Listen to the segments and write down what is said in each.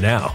now.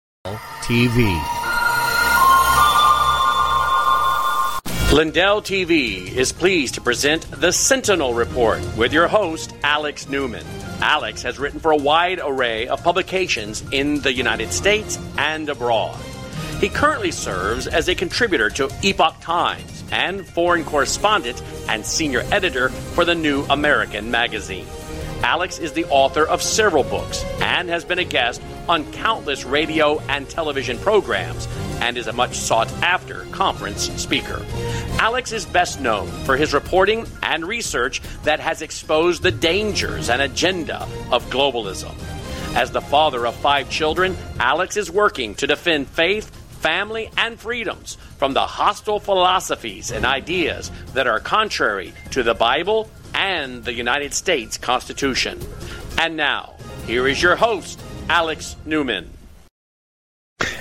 TV. Lindell TV is pleased to present the Sentinel Report with your host, Alex Newman. Alex has written for a wide array of publications in the United States and abroad. He currently serves as a contributor to Epoch Times and foreign correspondent and senior editor for the New American magazine. Alex is the author of several books and has been a guest on countless radio and television programs and is a much sought after conference speaker. Alex is best known for his reporting and research that has exposed the dangers and agenda of globalism. As the father of five children, Alex is working to defend faith, family, and freedoms from the hostile philosophies and ideas that are contrary to the Bible and the United States Constitution. And now, here is your host, Alex Newman.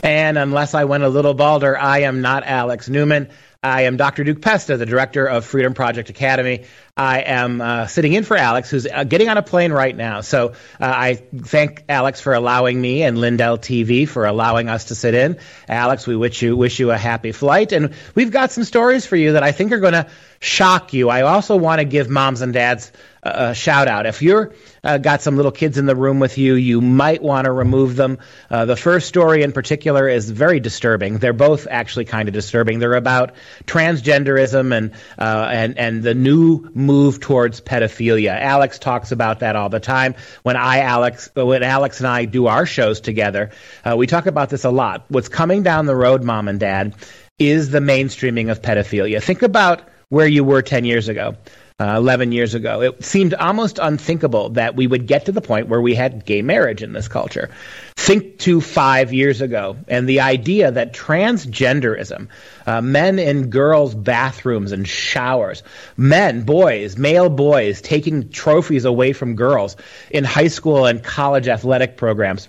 And unless I went a little balder, I am not Alex Newman. I am Dr. Duke Pesta, the director of Freedom Project Academy. I am uh, sitting in for Alex, who's uh, getting on a plane right now. So uh, I thank Alex for allowing me and Lindell TV for allowing us to sit in. Alex, we wish you wish you a happy flight, and we've got some stories for you that I think are going to shock you. I also want to give moms and dads a shout out. If you're uh, got some little kids in the room with you, you might want to remove them. Uh, the first story in particular is very disturbing. They're both actually kind of disturbing. They're about transgenderism and uh, and and the new move towards pedophilia. Alex talks about that all the time. When I Alex when Alex and I do our shows together, uh, we talk about this a lot. What's coming down the road, mom and dad, is the mainstreaming of pedophilia. Think about where you were 10 years ago uh, 11 years ago. It seemed almost unthinkable that we would get to the point where we had gay marriage in this culture. Think to five years ago, and the idea that transgenderism, uh, men in girls' bathrooms and showers, men, boys, male boys taking trophies away from girls in high school and college athletic programs,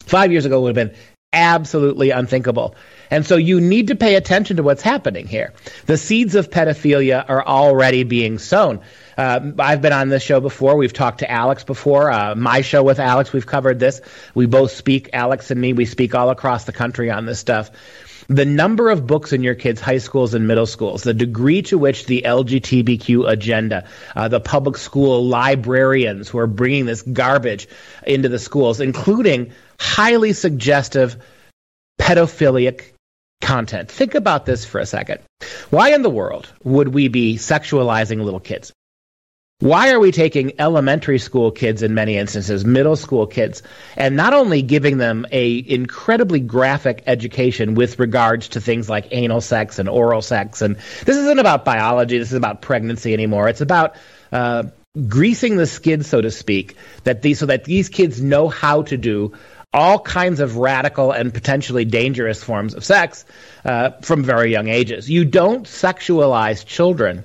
five years ago would have been absolutely unthinkable. And so you need to pay attention to what's happening here. The seeds of pedophilia are already being sown. Uh, I've been on this show before. We've talked to Alex before. Uh, my show with Alex, we've covered this. We both speak, Alex and me, we speak all across the country on this stuff. The number of books in your kids' high schools and middle schools, the degree to which the LGBTQ agenda, uh, the public school librarians who are bringing this garbage into the schools, including highly suggestive pedophilic content. Think about this for a second. Why in the world would we be sexualizing little kids? Why are we taking elementary school kids in many instances, middle school kids, and not only giving them a incredibly graphic education with regards to things like anal sex and oral sex? And this isn't about biology. This is about pregnancy anymore. It's about uh, greasing the skid, so to speak, that these so that these kids know how to do all kinds of radical and potentially dangerous forms of sex uh, from very young ages. You don't sexualize children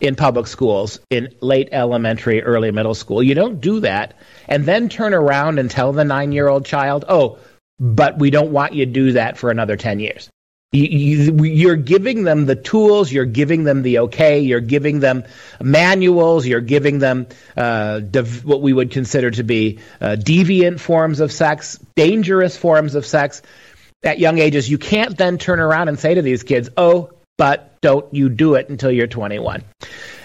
in public schools in late elementary, early middle school. You don't do that and then turn around and tell the nine year old child, oh, but we don't want you to do that for another 10 years. You, are giving them the tools, you're giving them the okay, you're giving them manuals, you're giving them uh, dev- what we would consider to be uh, deviant forms of sex, dangerous forms of sex at young ages. You can't then turn around and say to these kids, oh, but don't you do it until you're 21.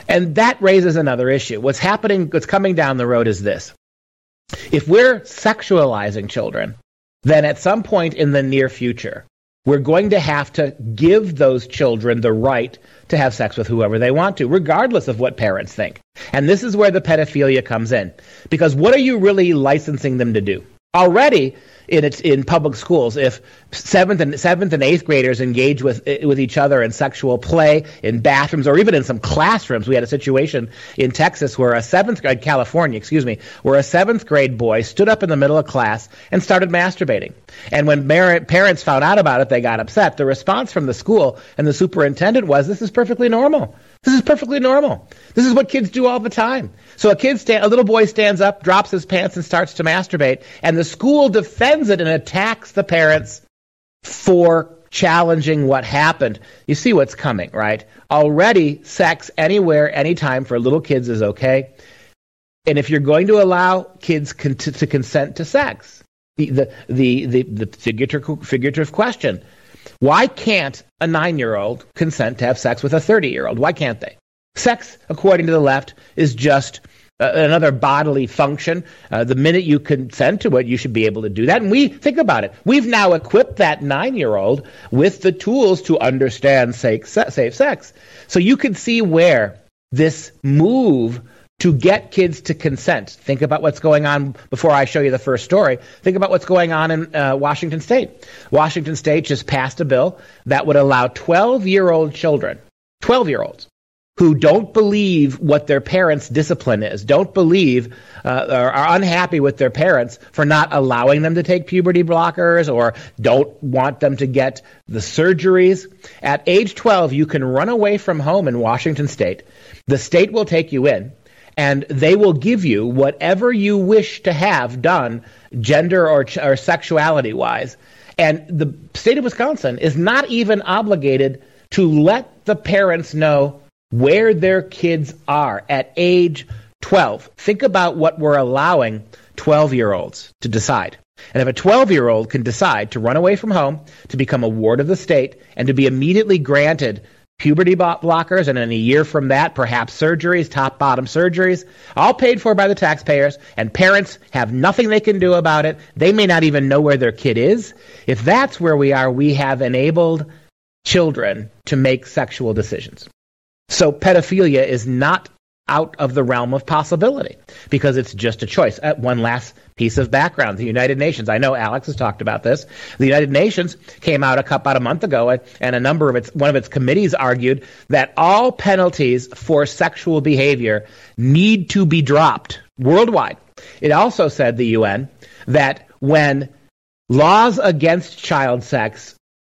And that raises another issue. What's happening, what's coming down the road is this. If we're sexualizing children, then at some point in the near future, we're going to have to give those children the right to have sex with whoever they want to, regardless of what parents think. And this is where the pedophilia comes in. Because what are you really licensing them to do? Already, in its in public schools if seventh and seventh and eighth graders engage with with each other in sexual play in bathrooms or even in some classrooms. We had a situation in Texas where a seventh grade California, excuse me, where a seventh grade boy stood up in the middle of class and started masturbating. And when parents found out about it, they got upset. The response from the school and the superintendent was, "This is perfectly normal." This is perfectly normal. This is what kids do all the time. So a kid, sta- a little boy stands up, drops his pants, and starts to masturbate, and the school defends it and attacks the parents for challenging what happened. You see what's coming, right? Already, sex anywhere, anytime for little kids is okay. And if you're going to allow kids con- to, consent to sex, the the the the, the figurative, figurative question why can't a nine year old consent to have sex with a 30 year old? Why can't they? Sex, according to the left, is just uh, another bodily function. Uh, the minute you consent to it, you should be able to do that. And we think about it. We've now equipped that nine year old with the tools to understand safe, safe sex. So you can see where this move to get kids to consent. Think about what's going on before I show you the first story. Think about what's going on in uh, Washington State. Washington State just passed a bill that would allow 12 year old children, 12 year olds, who don't believe what their parents' discipline is, don't believe uh, or are unhappy with their parents for not allowing them to take puberty blockers or don't want them to get the surgeries. At age 12, you can run away from home in Washington State. The state will take you in and they will give you whatever you wish to have done, gender or, or sexuality wise. And the state of Wisconsin is not even obligated to let the parents know where their kids are at age 12. Think about what we're allowing 12 year olds to decide. And if a 12 year old can decide to run away from home, to become a ward of the state, and to be immediately granted puberty blockers, and in a year from that, perhaps surgeries, top bottom surgeries, all paid for by the taxpayers, and parents have nothing they can do about it. They may not even know where their kid is. If that's where we are, we have enabled children to make sexual decisions. So pedophilia is not out of the realm of possibility because it's just a choice. Uh, one last piece of background: the United Nations. I know Alex has talked about this. The United Nations came out a, about a month ago, and, and a number of its one of its committees argued that all penalties for sexual behavior need to be dropped worldwide. It also said the UN that when laws against child sex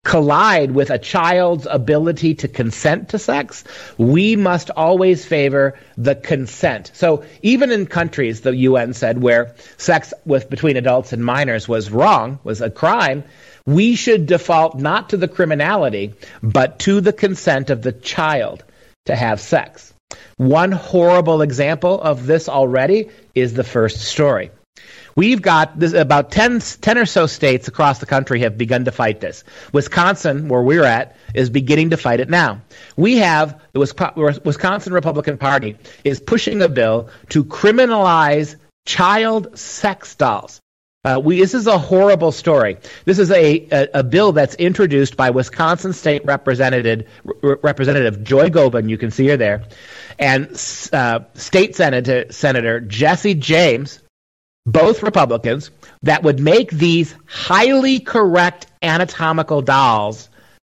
collide with a child's ability to consent to sex, we must always favor the consent. So even in countries, the UN said, where sex with between adults and minors was wrong, was a crime, we should default not to the criminality, but to the consent of the child to have sex. One horrible example of this already is the first story. We've got this, about 10, 10 or so states across the country have begun to fight this. Wisconsin, where we're at, is beginning to fight it now. We have the Wisconsin Republican Party is pushing a bill to criminalize child sex dolls. Uh, we, this is a horrible story. This is a, a, a, bill that's introduced by Wisconsin State Representative, Representative Joy Goeben. You can see her there. And uh, State Senator, Senator Jesse James both Republicans, that would make these highly correct anatomical dolls.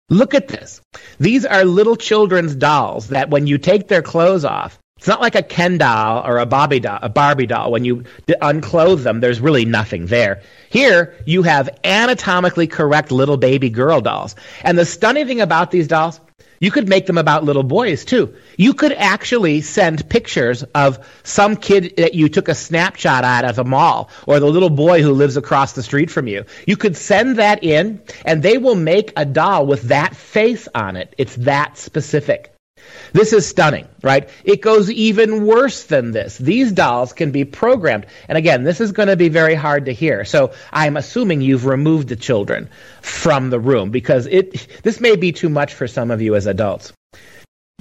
Look at this. These are little children's dolls that when you take their clothes off, it's not like a Ken doll or a Barbie doll, a Barbie doll. When you unclothe them, there's really nothing there. Here, you have anatomically correct little baby girl dolls. And the stunning thing about these dolls, you could make them about little boys too. You could actually send pictures of some kid that you took a snapshot at at the mall or the little boy who lives across the street from you. You could send that in and they will make a doll with that face on it. It's that specific. This is stunning, right? It goes even worse than this. These dolls can be programmed. And again, this is going to be very hard to hear. So I'm assuming you've removed the children from the room because it this may be too much for some of you as adults.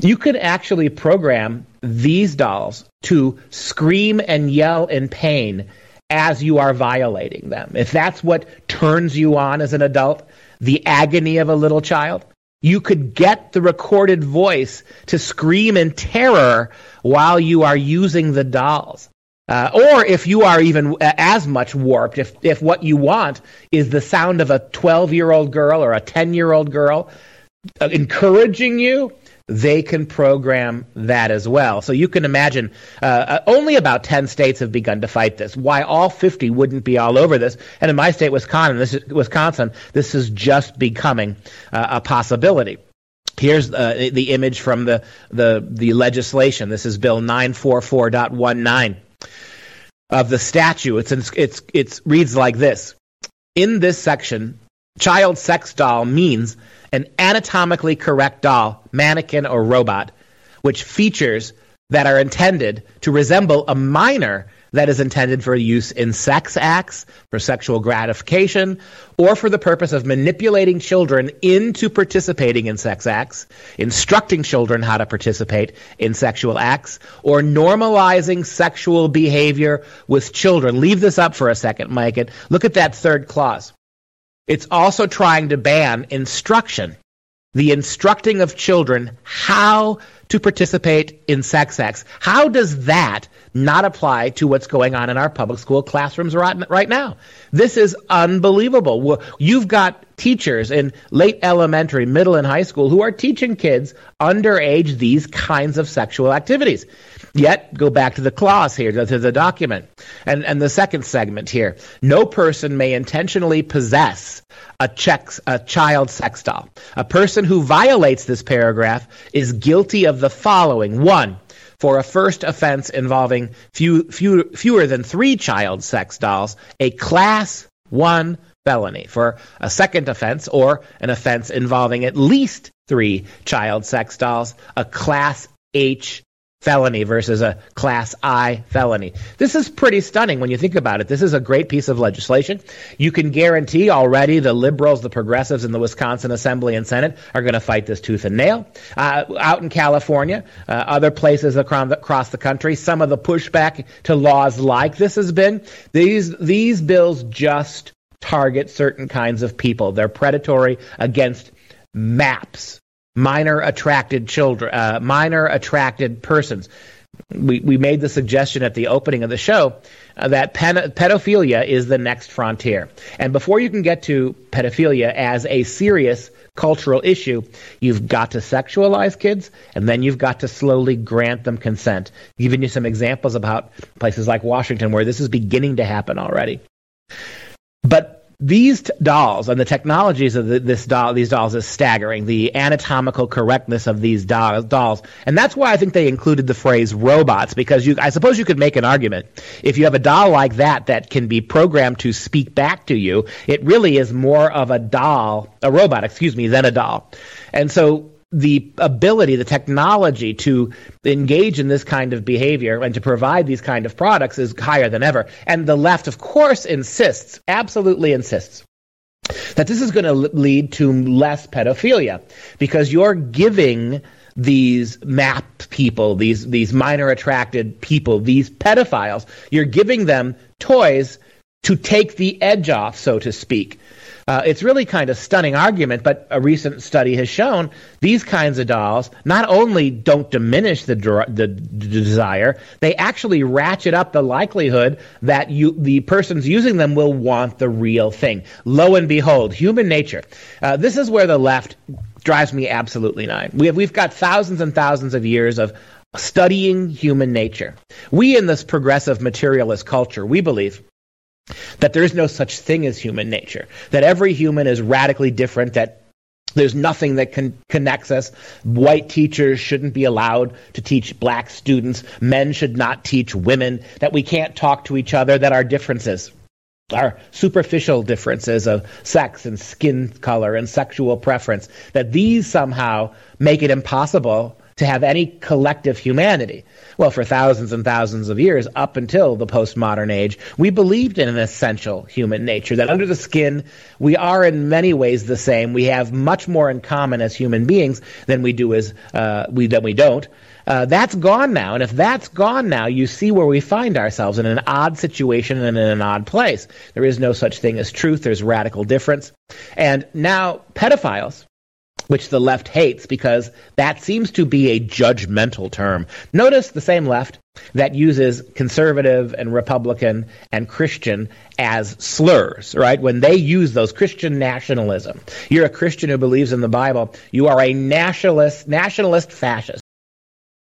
You could actually program these dolls to scream and yell in pain as you are violating them. If that's what turns you on as an adult, the agony of a little child, you could get the recorded voice to scream in terror while you are using the dolls. Uh, or if you are even as much warped, if, if what you want is the sound of a 12 year old girl or a 10 year old girl uh, encouraging you, they can program that as well. So you can imagine uh, uh only about 10 states have begun to fight this. Why all 50 wouldn't be all over this? And in my state, Wisconsin, this is, Wisconsin, this is just becoming uh, a possibility. Here's uh, the image from the, the, the legislation. This is Bill 944.19 of the statute. It's, it's, it's reads like this. In this section, child sex doll means an anatomically correct doll, mannequin, or robot, which features that are intended to resemble a minor that is intended for use in sex acts, for sexual gratification, or for the purpose of manipulating children into participating in sex acts, instructing children how to participate in sexual acts, or normalizing sexual behavior with children. Leave this up for a second, Mike, and look at that third clause. It's also trying to ban instruction, the instructing of children how to participate in sex acts. How does that not apply to what's going on in our public school classrooms right, right now? This is unbelievable. You've got teachers in late elementary, middle, and high school who are teaching kids underage these kinds of sexual activities. Yet, go back to the clause here, to the document, and, and the second segment here. No person may intentionally possess a, checks, a child sex doll. A person who violates this paragraph is guilty of the following. One, for a first offense involving few, few, fewer than three child sex dolls, a class one felony. For a second offense or an offense involving at least three child sex dolls, a class H felony versus a class I felony. This is pretty stunning when you think about it. This is a great piece of legislation. You can guarantee already the liberals, the progressives in the Wisconsin Assembly and Senate are going to fight this tooth and nail. Uh, out in California, uh, other places across the country, some of the pushback to laws like this has been these these bills just target certain kinds of people. They're predatory against maps minor attracted children, uh, minor attracted persons. We, we made the suggestion at the opening of the show uh, that pen- pedophilia is the next frontier. And before you can get to pedophilia as a serious cultural issue, you've got to sexualize kids, and then you've got to slowly grant them consent. Giving you some examples about places like Washington where this is beginning to happen already. But these t- dolls and the technologies of the, this doll, these dolls is staggering. The anatomical correctness of these do- dolls, and that's why I think they included the phrase robots because you, I suppose you could make an argument if you have a doll like that that can be programmed to speak back to you. It really is more of a doll, a robot, excuse me, than a doll, and so the ability, the technology to engage in this kind of behavior and to provide these kind of products is higher than ever. And the left, of course, insists, absolutely insists, that this is going to lead to less pedophilia because you're giving these map people, these these minor attracted people, these pedophiles, you're giving them toys to take the edge off, so to speak. Uh, it's really kind of stunning argument, but a recent study has shown these kinds of dolls not only don't diminish the, the, the desire, they actually ratchet up the likelihood that you, the persons using them will want the real thing. Lo and behold, human nature. Uh, this is where the left drives me absolutely nine. We have, we've got thousands and thousands of years of studying human nature. We in this progressive materialist culture, we believe that there is no such thing as human nature, that every human is radically different, that there's nothing that con- connects us. White teachers shouldn't be allowed to teach black students. Men should not teach women. That we can't talk to each other. That our differences, our superficial differences of sex and skin color and sexual preference, that these somehow make it impossible to have any collective humanity. Well, for thousands and thousands of years, up until the postmodern age, we believed in an essential human nature, that under the skin, we are in many ways the same. We have much more in common as human beings than we do as, uh, we, than we don't. Uh, that's gone now. And if that's gone now, you see where we find ourselves in an odd situation and in an odd place. There is no such thing as truth. There's radical difference. And now pedophiles, which the left hates because that seems to be a judgmental term. Notice the same left that uses conservative and Republican and Christian as slurs, right? When they use those Christian nationalism. You're a Christian who believes in the Bible. You are a nationalist, nationalist fascist.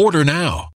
Order now.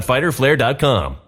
www.fighterflare.com.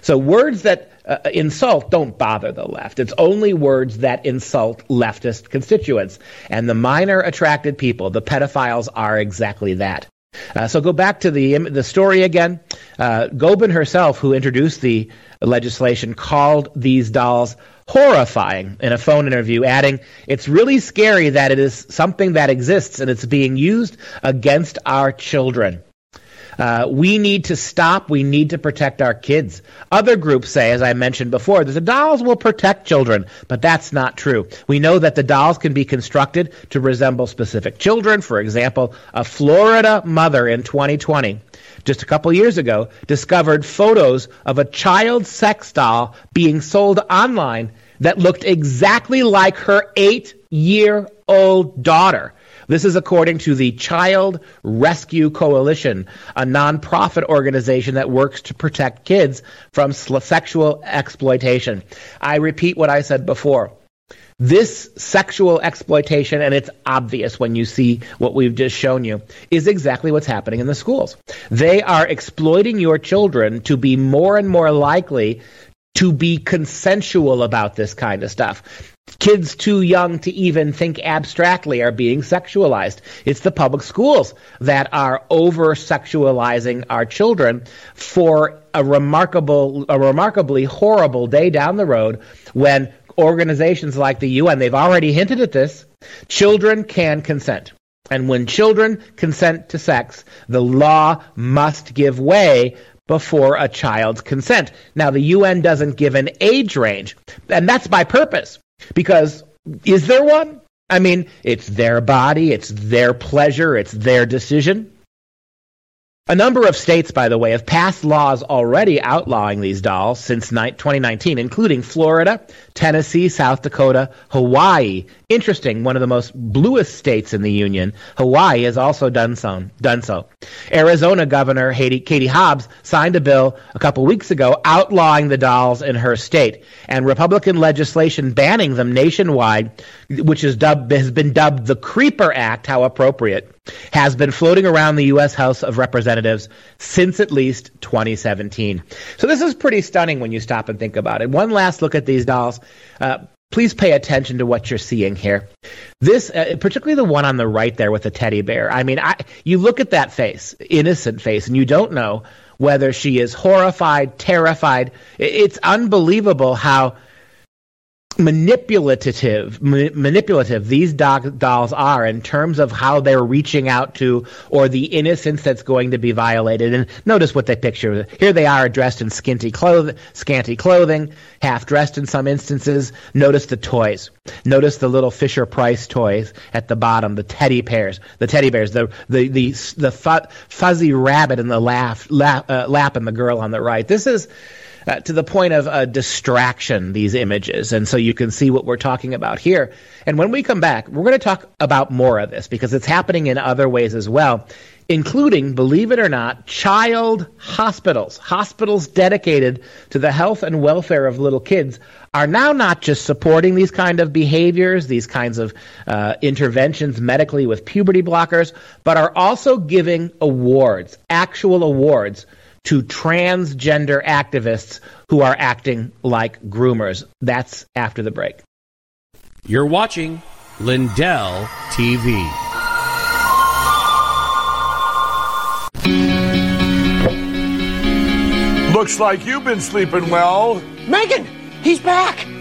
So words that uh, insult don't bother the left. It's only words that insult leftist constituents. And the minor attracted people, the pedophiles, are exactly that. Uh, so go back to the the story again. Uh, Goeben herself, who introduced the legislation, called these dolls horrifying in a phone interview, adding, "It's really scary that it is something that exists and it's being used against our children." Uh, we need to stop. We need to protect our kids. Other groups say, as I mentioned before, that the dolls will protect children, but that's not true. We know that the dolls can be constructed to resemble specific children. For example, a Florida mother in 2020 just a couple years ago, discovered photos of a child sex doll being sold online that looked exactly like her eight year old daughter. This is according to the Child Rescue Coalition, a nonprofit organization that works to protect kids from sexual exploitation. I repeat what I said before. This sexual exploitation, and it's obvious when you see what we've just shown you, is exactly what's happening in the schools. They are exploiting your children to be more and more likely to be consensual about this kind of stuff. Kids too young to even think abstractly are being sexualized. It's the public schools that are over sexualizing our children for a remarkable, a remarkably horrible day down the road when organizations like the UN, they've already hinted at this, children can consent. And when children consent to sex, the law must give way before a child's consent. Now, the UN doesn't give an age range, and that's by purpose, because is there one? I mean, it's their body, it's their pleasure, it's their decision. A number of states, by the way, have passed laws already outlawing these dolls since 2019, including Florida, Tennessee, South Dakota, Hawaii. Interesting, one of the most bluest states in the union. Hawaii has also done so. Done so. Arizona Governor Katie Hobbs signed a bill a couple weeks ago outlawing the dolls in her state, and Republican legislation banning them nationwide, which is dubbed, has been dubbed the Creeper Act. How appropriate has been floating around the U.S. House of Representatives since at least 2017. So this is pretty stunning when you stop and think about it. One last look at these dolls. Uh, please pay attention to what you're seeing here. This, uh, particularly the one on the right there with the teddy bear. I mean, I, you look at that face, innocent face, and you don't know whether she is horrified, terrified. It's unbelievable how manipulative ma- manipulative these do- dolls are in terms of how they're reaching out to or the innocence that's going to be violated. And notice what they picture. Here they are dressed in clothing scanty clothing half dressed in some instances. Notice the toys. Notice the little fisher price toys at the bottom the teddy bears the teddy bears the the the, the fu- fuzzy rabbit in the laugh, lap, uh, lap and the girl on the right. This is uh, to the point of a distraction, these images. And so you can see what we're talking about here. And when we come back, we're going to talk about more of this because it's happening in other ways as well, including, believe it or not, child hospitals. Hospitals dedicated to the health and welfare of little kids are now not just supporting these kind of behaviors, these kinds of uh, interventions medically with puberty blockers, but are also giving awards, actual awards to transgender activists who are acting like groomers. That's after the break. You're watching Lindell TV. Looks like you've been sleeping well. Megan, he's back.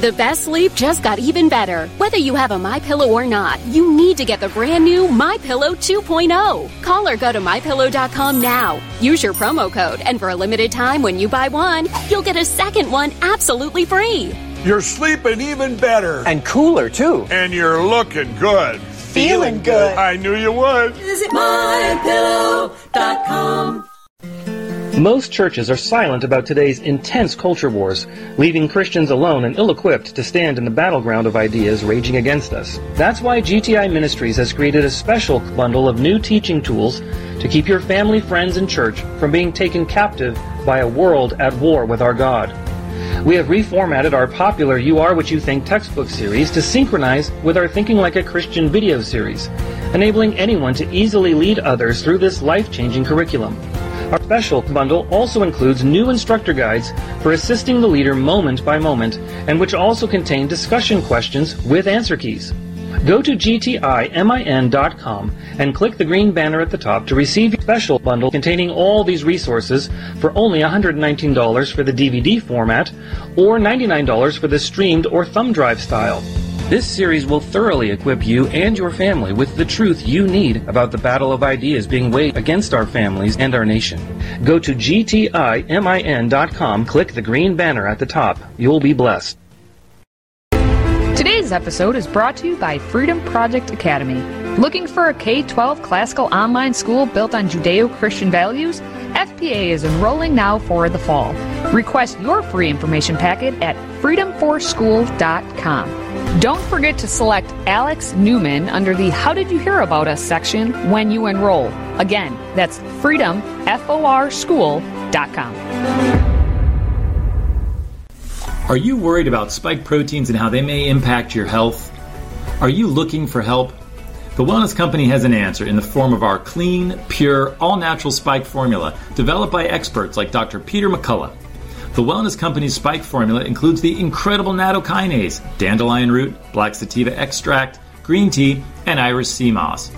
The best sleep just got even better. Whether you have a My Pillow or not, you need to get the brand new My Pillow 2.0. Call or go to mypillow.com now. Use your promo code, and for a limited time, when you buy one, you'll get a second one absolutely free. You're sleeping even better. And cooler, too. And you're looking good. Feeling good. I knew you would. Visit mypillow.com. Most churches are silent about today's intense culture wars, leaving Christians alone and ill equipped to stand in the battleground of ideas raging against us. That's why GTI Ministries has created a special bundle of new teaching tools to keep your family, friends, and church from being taken captive by a world at war with our God. We have reformatted our popular You Are What You Think textbook series to synchronize with our Thinking Like a Christian video series, enabling anyone to easily lead others through this life-changing curriculum. Our special bundle also includes new instructor guides for assisting the leader moment by moment, and which also contain discussion questions with answer keys. Go to gtimin.com and click the green banner at the top to receive your special bundle containing all these resources for only $119 for the DVD format or $99 for the streamed or thumb drive style. This series will thoroughly equip you and your family with the truth you need about the battle of ideas being waged against our families and our nation. Go to gtimin.com, click the green banner at the top. You'll be blessed. Today's episode is brought to you by Freedom Project Academy. Looking for a K 12 classical online school built on Judeo Christian values? FPA is enrolling now for the fall. Request your free information packet at freedomforschool.com. Don't forget to select Alex Newman under the How Did You Hear About Us section when you enroll. Again, that's freedomforschool.com. Are you worried about spike proteins and how they may impact your health? Are you looking for help? The Wellness Company has an answer in the form of our clean, pure, all natural spike formula developed by experts like Dr. Peter McCullough. The Wellness Company's spike formula includes the incredible nattokinase, dandelion root, black sativa extract, green tea, and Irish sea moss.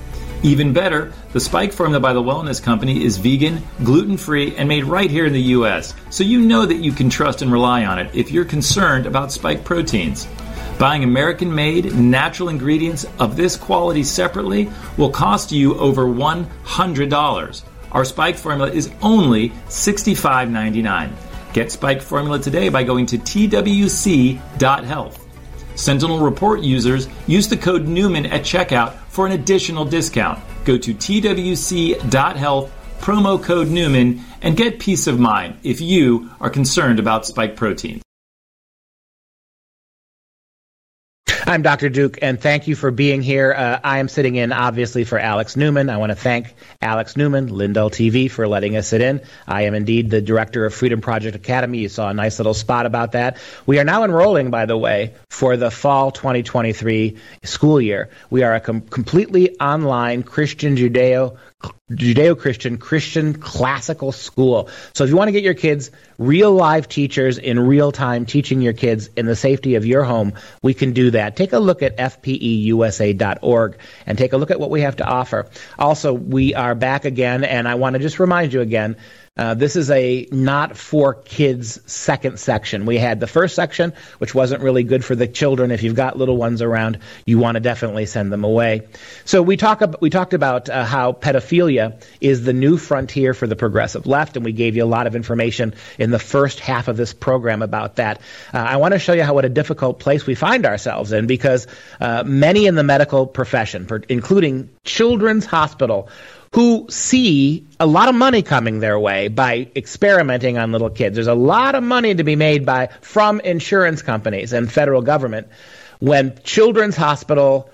Even better, the spike formula by the Wellness Company is vegan, gluten free, and made right here in the US, so you know that you can trust and rely on it if you're concerned about spike proteins. Buying American made, natural ingredients of this quality separately will cost you over $100. Our spike formula is only $65.99. Get Spike Formula today by going to twc.health. Sentinel Report users use the code Newman at checkout for an additional discount. Go to twc.health, promo code Newman, and get peace of mind if you are concerned about spike proteins. I'm Dr. Duke, and thank you for being here. Uh, I am sitting in, obviously, for Alex Newman. I want to thank Alex Newman, Lindell TV, for letting us sit in. I am indeed the director of Freedom Project Academy. You saw a nice little spot about that. We are now enrolling, by the way, for the fall 2023 school year. We are a com- completely online Christian Judeo Judeo-Christian Christian classical school. So if you want to get your kids real live teachers in real time teaching your kids in the safety of your home, we can do that. Take a look at fpeusa.org and take a look at what we have to offer. Also, we are back again and I want to just remind you again uh, this is a not for kids second section. We had the first section, which wasn't really good for the children. If you've got little ones around, you want to definitely send them away. So we talk we talked about uh, how pedophilia is the new frontier for the progressive left, and we gave you a lot of information in the first half of this program about that. Uh, I want to show you how what a difficult place we find ourselves in because uh, many in the medical profession, including Children's Hospital, who see a lot of money coming their way by experimenting on little kids. There's a lot of money to be made by from insurance companies and federal government when Children's Hospital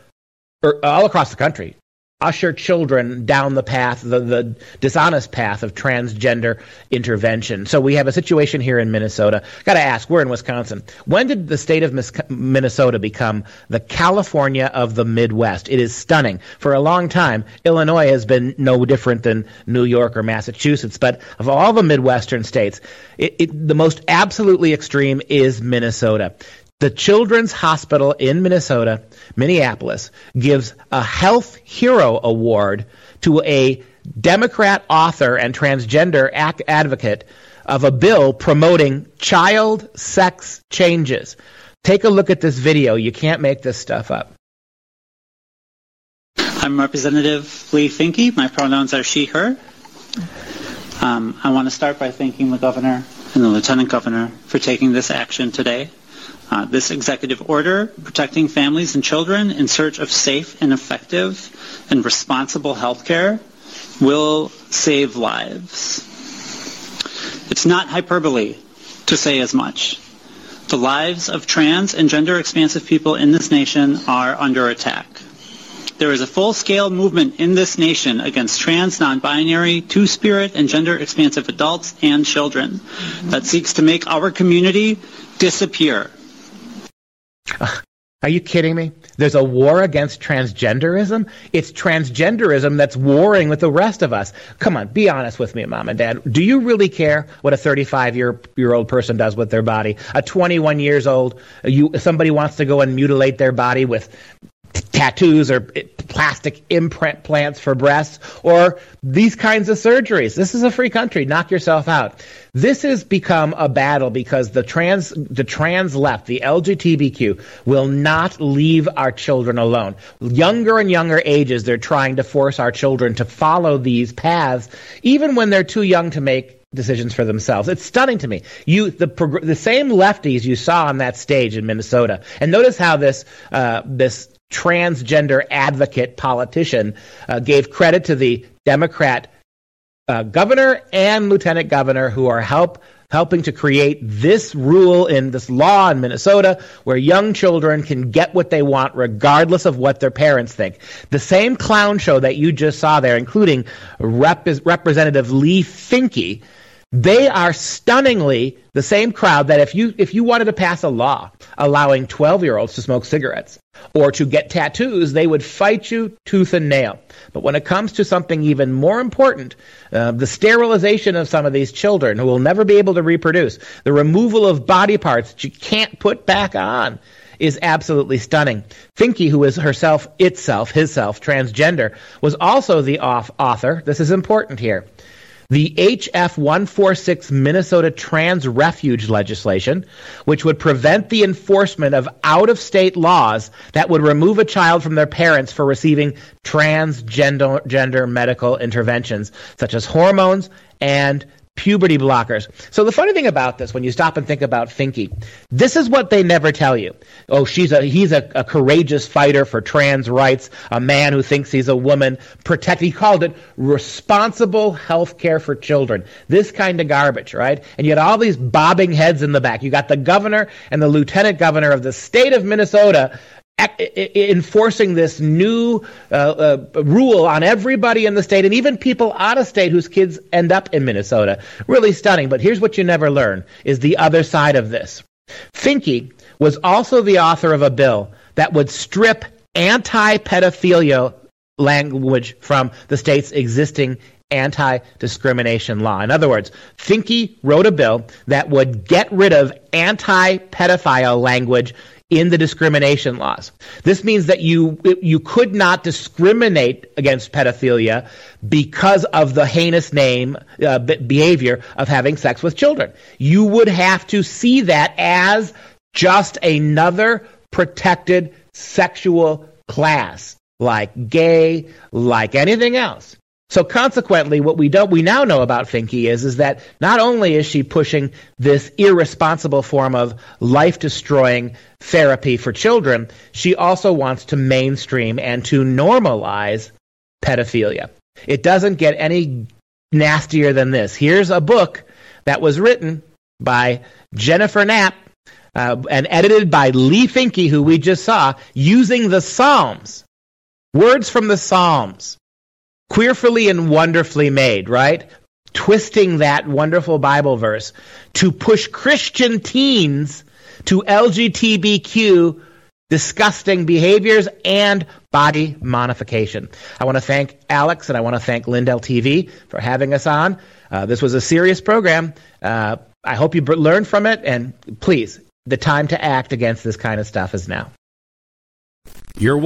or all across the country usher children down the path, the, the dishonest path of transgender intervention. So we have a situation here in Minnesota. Got to ask, we're in Wisconsin. When did the state of Minnesota become the California of the Midwest? It is stunning. For a long time, Illinois has been no different than New York or Massachusetts, but of all the Midwestern states, it, it, the most absolutely extreme is Minnesota. The Children's Hospital in Minnesota, Minneapolis, gives a Health Hero Award to a Democrat author and transgender advocate of a bill promoting child sex changes. Take a look at this video. You can't make this stuff up. I'm Representative Leigh Finke. My pronouns are she, her. Um, I want to start by thanking the governor and the lieutenant governor for taking this action today. Uh, this executive order protecting families and children in search of safe and effective and responsible health care will save lives. It's not hyperbole to say as much. The lives of trans and gender expansive people in this nation are under attack. There is a full-scale movement in this nation against trans, non-binary, two-spirit, and gender-expansive adults and children that seeks to make our community disappear are you kidding me? There's a war against transgenderism. It's transgenderism that's warring with the rest of us. Come on, be honest with me, mom and dad. Do you really care what a 35 year, year old person does with their body? A 21 years old, you, somebody wants to go and mutilate their body with tattoos or plastic imprint plants for breasts or these kinds of surgeries. This is a free country. Knock yourself out. This has become a battle because the trans the trans left, the LGBTQ will not leave our children alone. Younger and younger ages they're trying to force our children to follow these paths even when they're too young to make decisions for themselves. It's stunning to me. You the the same lefties you saw on that stage in Minnesota. And notice how this uh, this transgender advocate politician uh, gave credit to the Democrat uh, governor and lieutenant governor who are help helping to create this rule in this law in Minnesota where young children can get what they want regardless of what their parents think. The same clown show that you just saw there, including Rep- Representative Leigh Finke, They are stunningly the same crowd that if you if you wanted to pass a law allowing 12-year-olds to smoke cigarettes or to get tattoos, they would fight you tooth and nail. But when it comes to something even more important, uh, the sterilization of some of these children who will never be able to reproduce, the removal of body parts that you can't put back on, is absolutely stunning. Finke, who is herself, itself, his self, transgender, was also the author. This is important here the HF 146 Minnesota Trans Refuge legislation, which would prevent the enforcement of out of state laws that would remove a child from their parents for receiving transgender gender medical interventions, such as hormones and puberty blockers. So the funny thing about this, when you stop and think about Finke, this is what they never tell you. Oh, she's a he's a, a courageous fighter for trans rights, a man who thinks he's a woman. Protect. He called it responsible health care for children. This kind of garbage, right? And you had all these bobbing heads in the back. You got the governor and the lieutenant governor of the state of Minnesota enforcing this new uh, uh, rule on everybody in the state and even people out of state whose kids end up in Minnesota. Really stunning. But here's what you never learn is the other side of this. Finke was also the author of a bill that would strip anti-pedophilia language from the state's existing anti-discrimination law. In other words, Finke wrote a bill that would get rid of anti-pedophile language in the discrimination laws. This means that you you could not discriminate against pedophilia because of the heinous name uh, behavior of having sex with children. You would have to see that as just another protected sexual class like gay, like anything else. So consequently, what we don't we now know about Finke is is that not only is she pushing this irresponsible form of life destroying therapy for children, she also wants to mainstream and to normalize pedophilia. It doesn't get any nastier than this. Here's a book that was written by Jennifer Knapp uh, and edited by Leigh Finke, who we just saw, using the Psalms, words from the Psalms queerfully and wonderfully made, right? Twisting that wonderful Bible verse to push Christian teens to LGBTQ disgusting behaviors and body modification. I want to thank Alex and I want to thank Lindell TV for having us on. Uh, this was a serious program. Uh, I hope you learned from it, and please, the time to act against this kind of stuff is now. You're